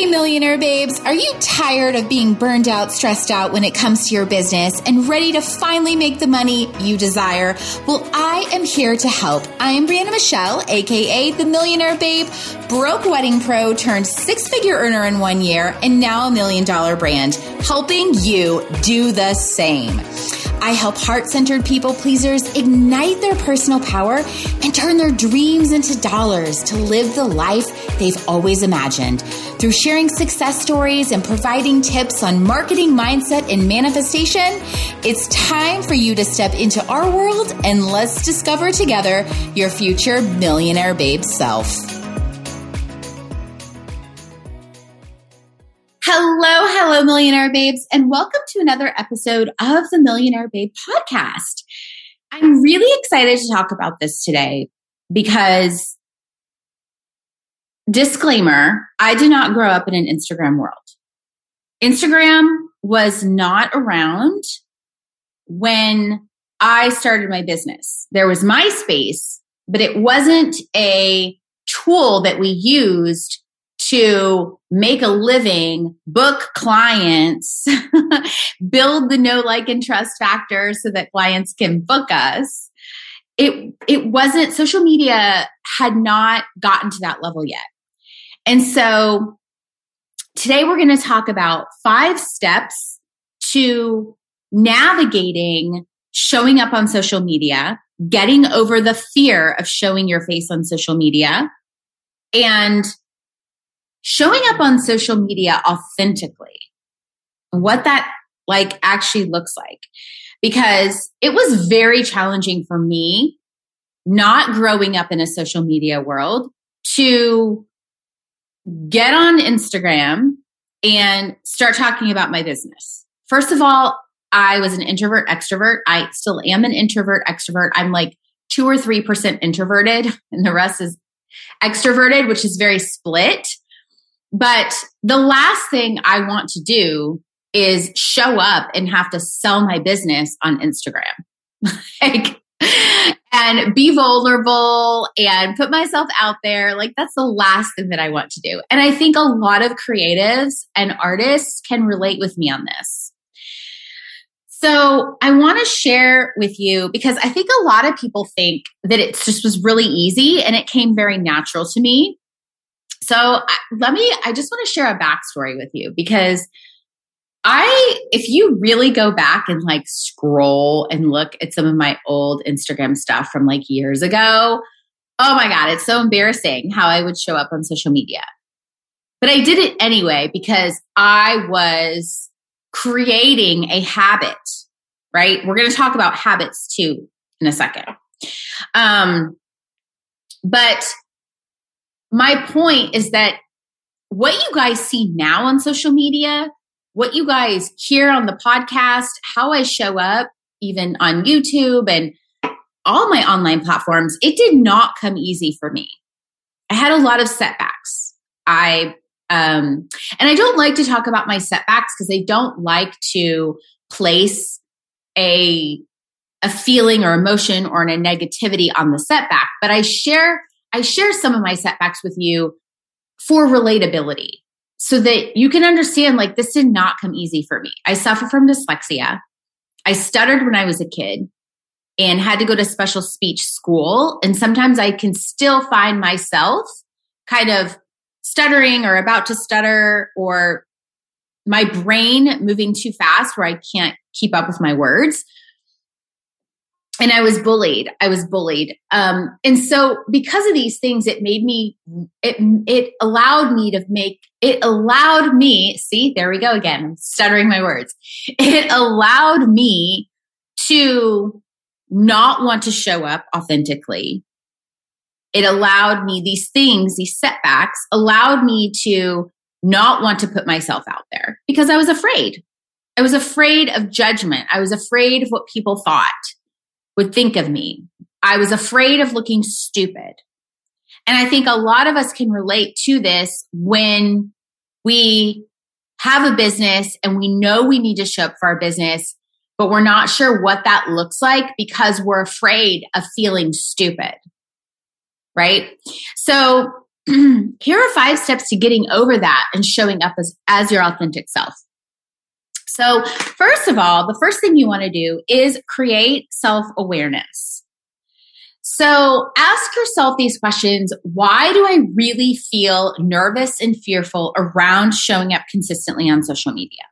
Hey, millionaire babes, are you tired of being burned out, stressed out when it comes to your business and ready to finally make the money you desire? Well, I am here to help. I am Brianna Michelle, aka the Millionaire Babe, broke wedding pro turned six figure earner in one year, and now a million dollar brand, helping you do the same. I help heart centered people pleasers ignite their personal power and turn their dreams into dollars to live the life they've always imagined. Through sharing success stories and providing tips on marketing mindset and manifestation, it's time for you to step into our world and let's discover together your future millionaire babe self. Hello, hello, millionaire babes, and welcome to another episode of the Millionaire Babe podcast. I'm really excited to talk about this today because, disclaimer, I did not grow up in an Instagram world. Instagram was not around when I started my business. There was MySpace, but it wasn't a tool that we used to make a living, book clients, build the know, like, and trust factor so that clients can book us. It, it wasn't, social media had not gotten to that level yet. And so today we're going to talk about five steps to navigating showing up on social media, getting over the fear of showing your face on social media, and showing up on social media authentically, what that like actually looks like. Because it was very challenging for me not growing up in a social media world to get on Instagram and start talking about my business. First of all, I was an introvert extrovert. I still am an introvert extrovert. I'm like two or 3% introverted and the rest is extroverted, which is very split. But the last thing I want to do is show up and have to sell my business on Instagram. like, and be vulnerable and put myself out there. Like, that's the last thing that I want to do. And I think a lot of creatives and artists can relate with me on this. So, I want to share with you because I think a lot of people think that it just was really easy and it came very natural to me. So let me, I just want to share a backstory with you because I, if you really go back and like scroll and look at some of my old Instagram stuff from like years ago, oh my God, it's so embarrassing how I would show up on social media. But I did it anyway because I was creating a habit, right? We're going to talk about habits too in a second. Um, but my point is that what you guys see now on social media, what you guys hear on the podcast, how I show up, even on YouTube and all my online platforms, it did not come easy for me. I had a lot of setbacks. I um and I don't like to talk about my setbacks because I don't like to place a a feeling or emotion or a negativity on the setback, but I share I share some of my setbacks with you for relatability so that you can understand like this did not come easy for me. I suffer from dyslexia. I stuttered when I was a kid and had to go to special speech school. And sometimes I can still find myself kind of stuttering or about to stutter or my brain moving too fast where I can't keep up with my words and I was bullied. I was bullied. Um, and so because of these things, it made me, it, it allowed me to make, it allowed me, see, there we go again, stuttering my words. It allowed me to not want to show up authentically. It allowed me these things, these setbacks allowed me to not want to put myself out there because I was afraid. I was afraid of judgment. I was afraid of what people thought would think of me. I was afraid of looking stupid. And I think a lot of us can relate to this when we have a business and we know we need to show up for our business, but we're not sure what that looks like because we're afraid of feeling stupid. Right. So here are five steps to getting over that and showing up as, as your authentic self. So, first of all, the first thing you want to do is create self awareness. So, ask yourself these questions Why do I really feel nervous and fearful around showing up consistently on social media?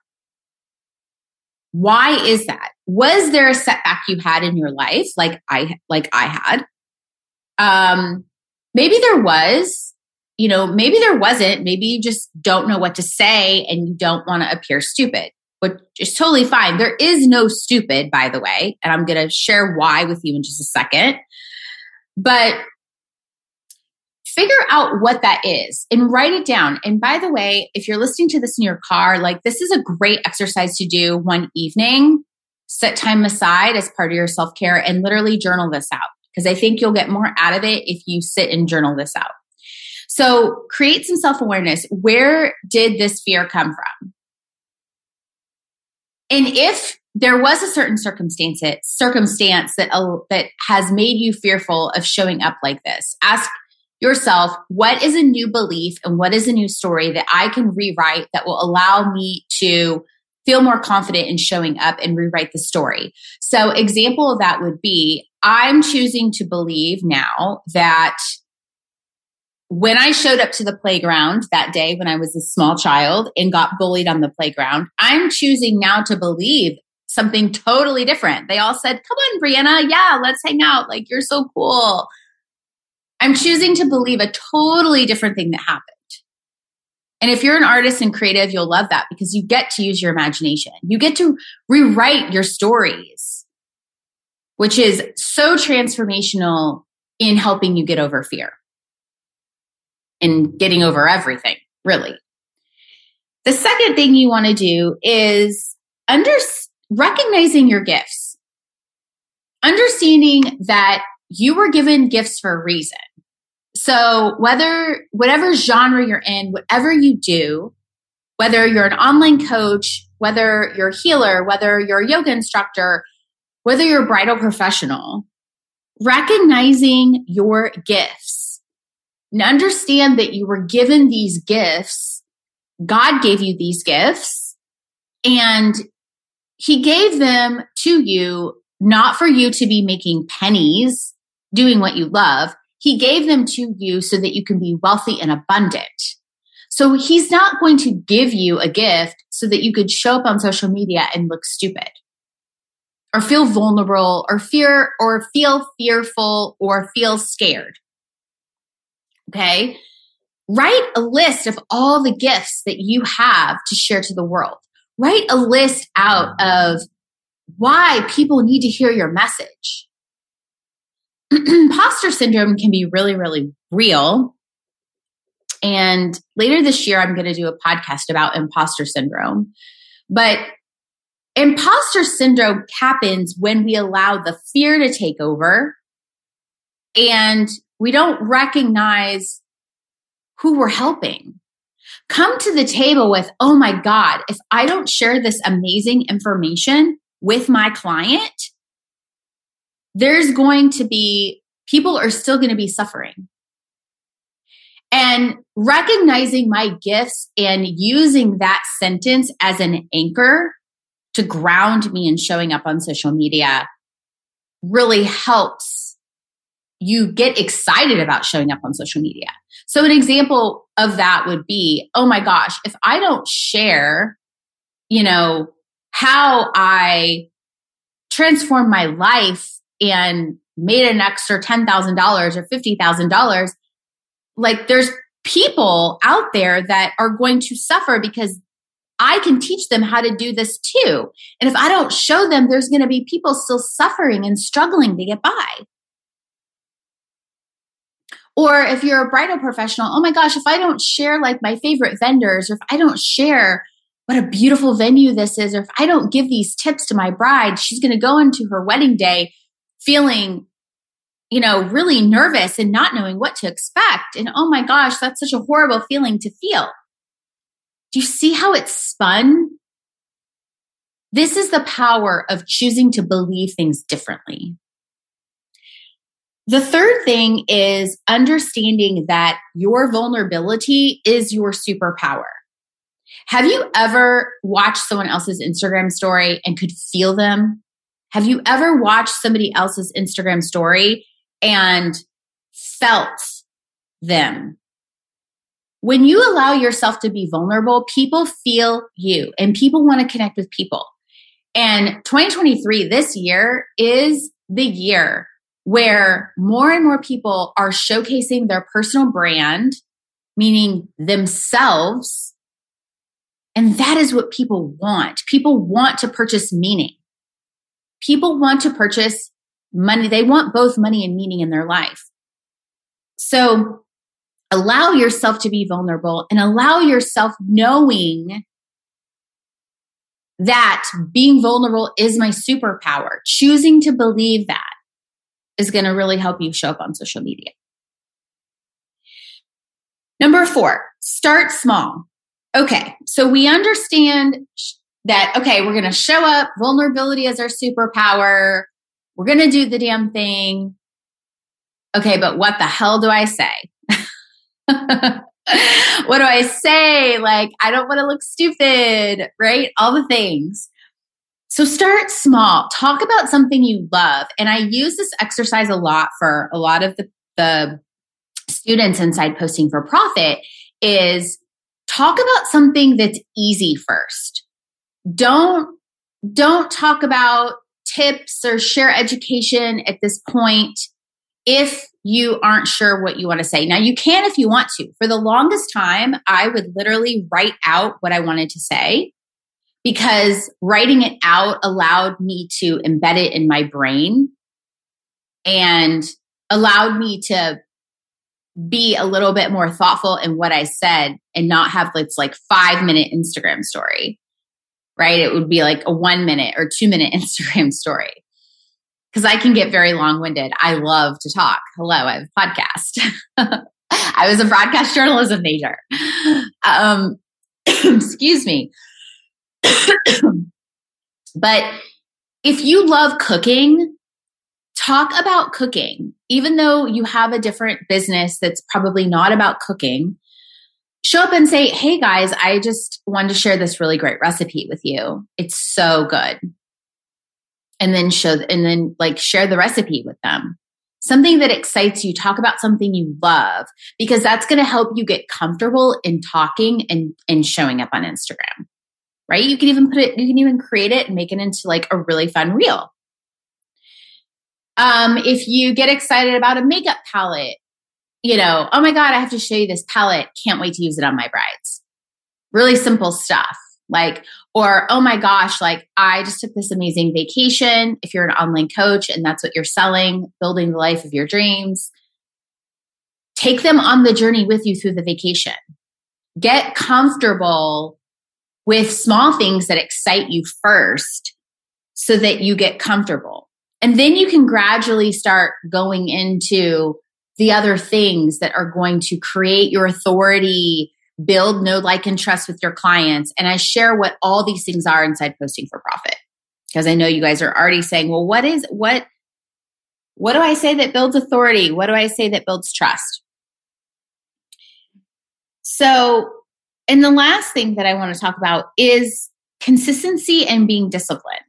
Why is that? Was there a setback you had in your life like I like I had? Um maybe there was, you know, maybe there wasn't. Maybe you just don't know what to say and you don't want to appear stupid which is totally fine. There is no stupid, by the way, and I'm going to share why with you in just a second. But figure out what that is and write it down. And by the way, if you're listening to this in your car, like this is a great exercise to do one evening. Set time aside as part of your self care and literally journal this out because I think you'll get more out of it if you sit and journal this out. So create some self awareness. Where did this fear come from? And if there was a certain circumstance circumstance that uh, that has made you fearful of showing up like this, ask yourself what is a new belief and what is a new story that I can rewrite that will allow me to feel more confident in showing up and rewrite the story. So example of that would be I'm choosing to believe now that when I showed up to the playground that day when I was a small child and got bullied on the playground, I'm choosing now to believe something totally different. They all said, Come on, Brianna. Yeah, let's hang out. Like, you're so cool. I'm choosing to believe a totally different thing that happened. And if you're an artist and creative, you'll love that because you get to use your imagination. You get to rewrite your stories, which is so transformational in helping you get over fear and getting over everything, really. The second thing you want to do is under, recognizing your gifts, understanding that you were given gifts for a reason. So whether, whatever genre you're in, whatever you do, whether you're an online coach, whether you're a healer, whether you're a yoga instructor, whether you're a bridal professional, recognizing your gifts and understand that you were given these gifts. God gave you these gifts and he gave them to you not for you to be making pennies doing what you love. He gave them to you so that you can be wealthy and abundant. So he's not going to give you a gift so that you could show up on social media and look stupid or feel vulnerable or fear or feel fearful or feel scared. Okay. Write a list of all the gifts that you have to share to the world. Write a list out of why people need to hear your message. Imposter syndrome can be really, really real. And later this year, I'm going to do a podcast about imposter syndrome. But imposter syndrome happens when we allow the fear to take over and we don't recognize who we're helping. Come to the table with, oh my God, if I don't share this amazing information with my client, there's going to be, people are still going to be suffering. And recognizing my gifts and using that sentence as an anchor to ground me in showing up on social media really helps you get excited about showing up on social media. So an example of that would be, oh my gosh, if I don't share, you know, how I transformed my life and made an extra $10,000 or $50,000, like there's people out there that are going to suffer because I can teach them how to do this too. And if I don't show them, there's going to be people still suffering and struggling to get by. Or if you're a bridal professional, oh my gosh, if I don't share like my favorite vendors, or if I don't share what a beautiful venue this is, or if I don't give these tips to my bride, she's going to go into her wedding day feeling, you know, really nervous and not knowing what to expect. And oh my gosh, that's such a horrible feeling to feel. Do you see how it's spun? This is the power of choosing to believe things differently. The third thing is understanding that your vulnerability is your superpower. Have you ever watched someone else's Instagram story and could feel them? Have you ever watched somebody else's Instagram story and felt them? When you allow yourself to be vulnerable, people feel you and people want to connect with people. And 2023, this year, is the year where more and more people are showcasing their personal brand, meaning themselves. And that is what people want. People want to purchase meaning. People want to purchase money. They want both money and meaning in their life. So allow yourself to be vulnerable and allow yourself knowing that being vulnerable is my superpower. Choosing to believe that is going to really help you show up on social media. Number four, start small. Okay, so we understand that, okay, we're going to show up, vulnerability is our superpower. We're going to do the damn thing. Okay, but what the hell do I say? what do I say? Like, I don't want to look stupid, right? All the things. So start small. Talk about something you love. And I use this exercise a lot for a lot of the, the students inside posting for profit is talk about something that's easy first. Don't don't talk about tips or share education at this point if you aren't sure what you want to say. Now, you can if you want to. For the longest time, I would literally write out what I wanted to say because writing it out allowed me to embed it in my brain and allowed me to be a little bit more thoughtful in what I said and not have this like five minute Instagram story, right? It would be like a one minute or two minute Instagram story because I can get very long winded. I love to talk. Hello, I have a podcast. I was a broadcast journalism major. Um, excuse me. but if you love cooking, talk about cooking. Even though you have a different business that's probably not about cooking, show up and say, Hey guys, I just wanted to share this really great recipe with you. It's so good. And then show, and then like share the recipe with them. Something that excites you, talk about something you love, because that's going to help you get comfortable in talking and, and showing up on Instagram right? You can even put it, you can even create it and make it into like a really fun reel. Um, if you get excited about a makeup palette, you know, oh my God, I have to show you this palette. Can't wait to use it on my brides. Really simple stuff. Like, or oh my gosh, like I just took this amazing vacation. If you're an online coach and that's what you're selling, building the life of your dreams, take them on the journey with you through the vacation. Get comfortable with small things that excite you first so that you get comfortable. And then you can gradually start going into the other things that are going to create your authority, build know, like, and trust with your clients. And I share what all these things are inside posting for profit. Because I know you guys are already saying, well, what is what what do I say that builds authority? What do I say that builds trust? So and the last thing that I want to talk about is consistency and being disciplined.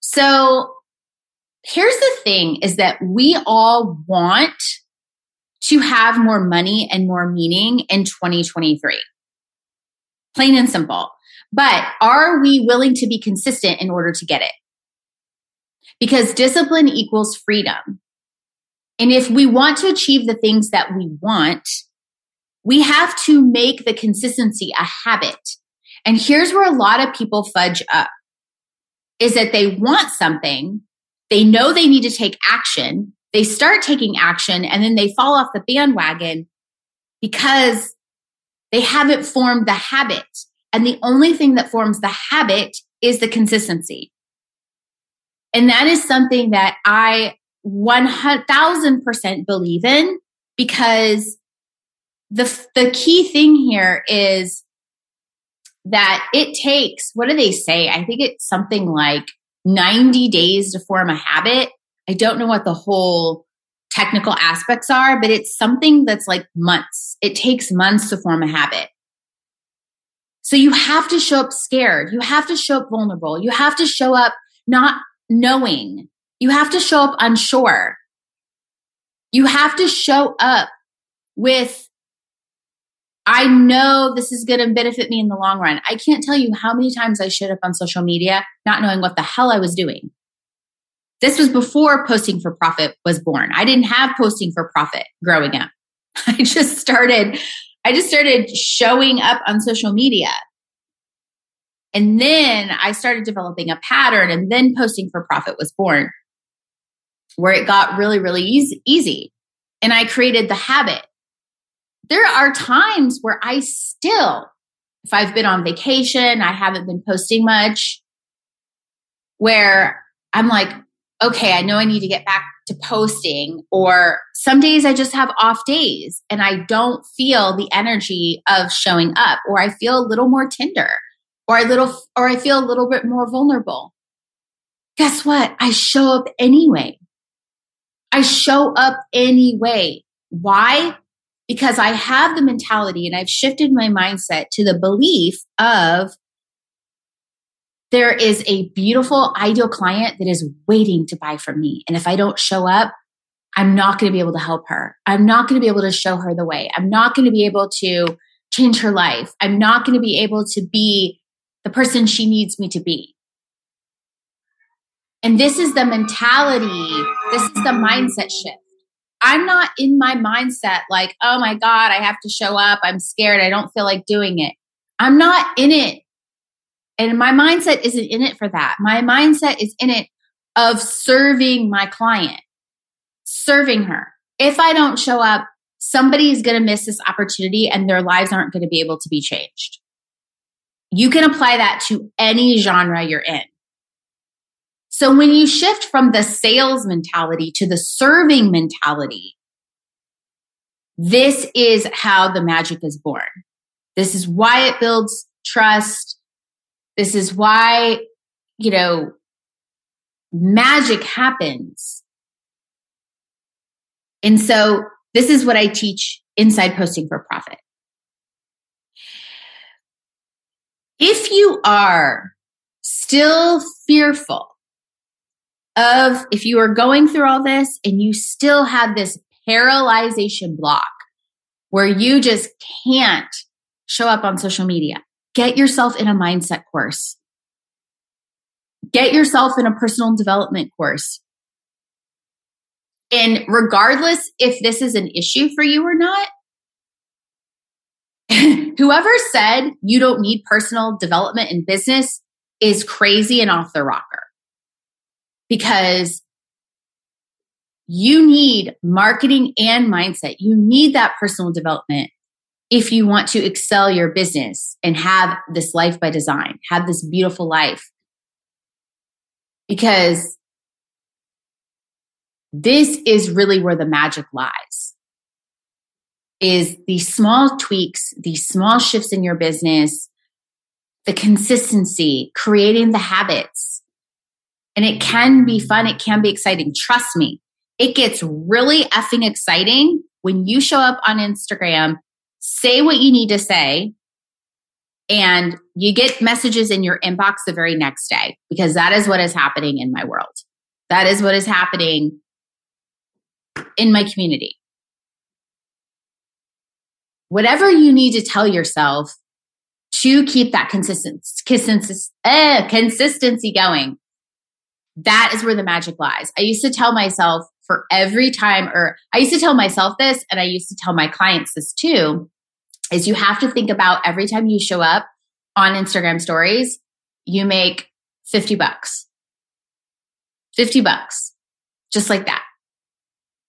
So here's the thing is that we all want to have more money and more meaning in 2023. Plain and simple. But are we willing to be consistent in order to get it? Because discipline equals freedom. And if we want to achieve the things that we want, we have to make the consistency a habit. And here's where a lot of people fudge up is that they want something, they know they need to take action, they start taking action, and then they fall off the bandwagon because they haven't formed the habit. And the only thing that forms the habit is the consistency. And that is something that I 1000% believe in because the the key thing here is that it takes what do they say i think it's something like 90 days to form a habit i don't know what the whole technical aspects are, but it's something that's like months. It takes months to form a habit. So you have to show up scared. You have to show up vulnerable. You have to show up not knowing. You have to show up unsure. You have to show up with, I know this is going to benefit me in the long run. I can't tell you how many times I showed up on social media not knowing what the hell I was doing. This was before posting for profit was born. I didn't have posting for profit growing up. I just started I just started showing up on social media. And then I started developing a pattern, and then posting for profit was born, where it got really, really easy. easy. And I created the habit. There are times where I still, if I've been on vacation, I haven't been posting much, where I'm like, okay, I know I need to get back to posting or some days I just have off days and I don't feel the energy of showing up or I feel a little more tender or I little or I feel a little bit more vulnerable. Guess what? I show up anyway. I show up anyway. Why? Because I have the mentality and I've shifted my mindset to the belief of there is a beautiful ideal client that is waiting to buy from me. And if I don't show up, I'm not going to be able to help her. I'm not going to be able to show her the way. I'm not going to be able to change her life. I'm not going to be able to be the person she needs me to be. And this is the mentality, this is the mindset shift. I'm not in my mindset like, oh my God, I have to show up. I'm scared. I don't feel like doing it. I'm not in it and my mindset isn't in it for that. My mindset is in it of serving my client, serving her. If I don't show up, somebody's going to miss this opportunity and their lives aren't going to be able to be changed. You can apply that to any genre you're in. So when you shift from the sales mentality to the serving mentality, this is how the magic is born. This is why it builds trust. This is why, you know, magic happens. And so this is what I teach inside posting for profit. If you are still fearful of if you are going through all this and you still have this paralyzation block where you just can't show up on social media, get yourself in a mindset course. Get yourself in a personal development course. And regardless if this is an issue for you or not, whoever said you don't need personal development in business is crazy and off the rocker. Because you need marketing and mindset. You need that personal development if you want to excel your business and have this life by design, have this beautiful life. Because this is really where the magic lies. Is these small tweaks, these small shifts in your business, the consistency, creating the habits. And it can be fun, it can be exciting. Trust me, it gets really effing exciting when you show up on Instagram say what you need to say, and you get messages in your inbox the very next day because that is what is happening in my world. That is what is happening in my community. Whatever you need to tell yourself to keep that consistency, consistency, uh, consistency going, that is where the magic lies. I used to tell myself for every time, or I used to tell myself this, and I used to tell my clients this too is you have to think about every time you show up on Instagram stories, you make 50 bucks. 50 bucks. Just like that.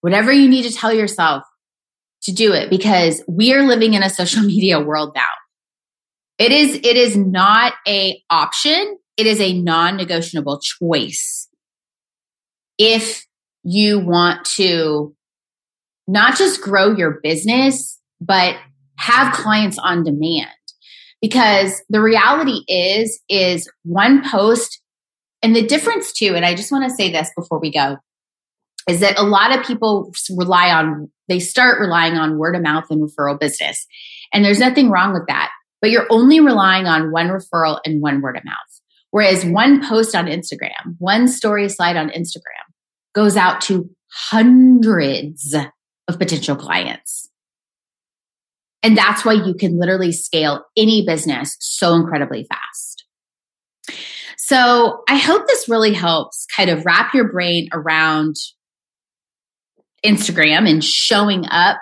Whatever you need to tell yourself to do it because we are living in a social media world now. It is, it is not a option. It is a non-negotiable choice. If you want to not just grow your business, but have clients on demand because the reality is is one post and the difference too and i just want to say this before we go is that a lot of people rely on, they start relying on word of mouth and referral business. And there's nothing wrong with that, but you're only relying on one referral and one word of mouth. Whereas one post on Instagram, one story slide on Instagram goes out to hundreds of potential clients. And that's why you can literally scale any business so incredibly fast. So I hope this really helps kind of wrap your brain around Instagram and showing up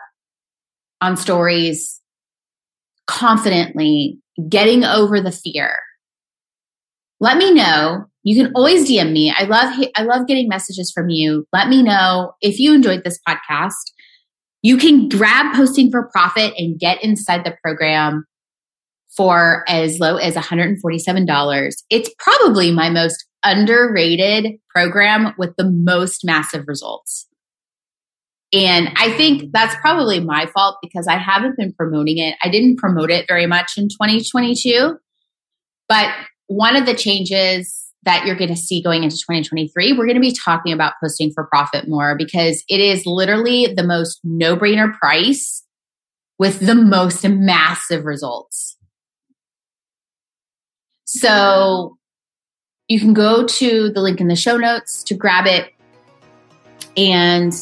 on stories confidently, getting over the fear. Let me know. You can always DM me. I love I love getting messages from you. Let me know if you enjoyed this podcast. You can grab posting for profit and get inside the program for as low as $147. It's probably my most underrated program with the most massive results. And I think that's probably my fault because I haven't been promoting it. I didn't promote it very much in 2022. But one of the changes that you're going to see going into 2023, we're going to be talking about posting for profit more because it is literally the most no brainer price with the most massive results. So you can go to the link in the show notes to grab it. And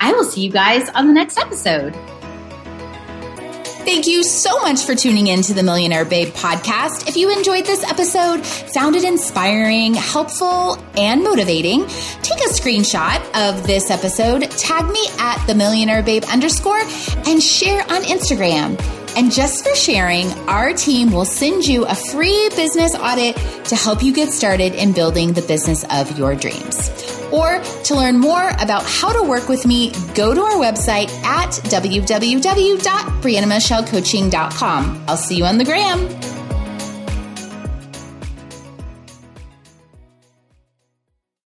I will see you guys on the next episode. Thank you so much for tuning in to the Millionaire Babe podcast. If you enjoyed this episode, found it inspiring, helpful, and motivating, take a screenshot of this episode, tag me at the Millionaire Babe underscore, and share on Instagram. And just for sharing, our team will send you a free business audit to help you get started in building the business of your dreams. Or to learn more about how to work with me, go to our website at www.briannamichellecoaching.com. I'll see you on the gram.